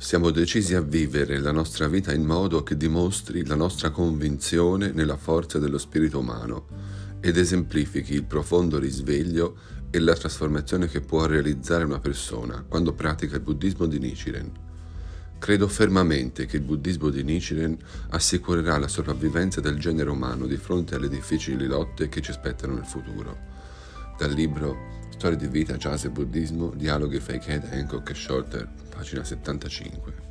Siamo decisi a vivere la nostra vita in modo che dimostri la nostra convinzione nella forza dello spirito umano ed esemplifichi il profondo risveglio e la trasformazione che può realizzare una persona quando pratica il buddismo di Nichiren. Credo fermamente che il buddismo di Nichiren assicurerà la sopravvivenza del genere umano di fronte alle difficili lotte che ci aspettano nel futuro. Dal libro Storia di vita, jazz e buddismo, dialoghi fra Ikeda, Hancock e Shorter, pagina 75.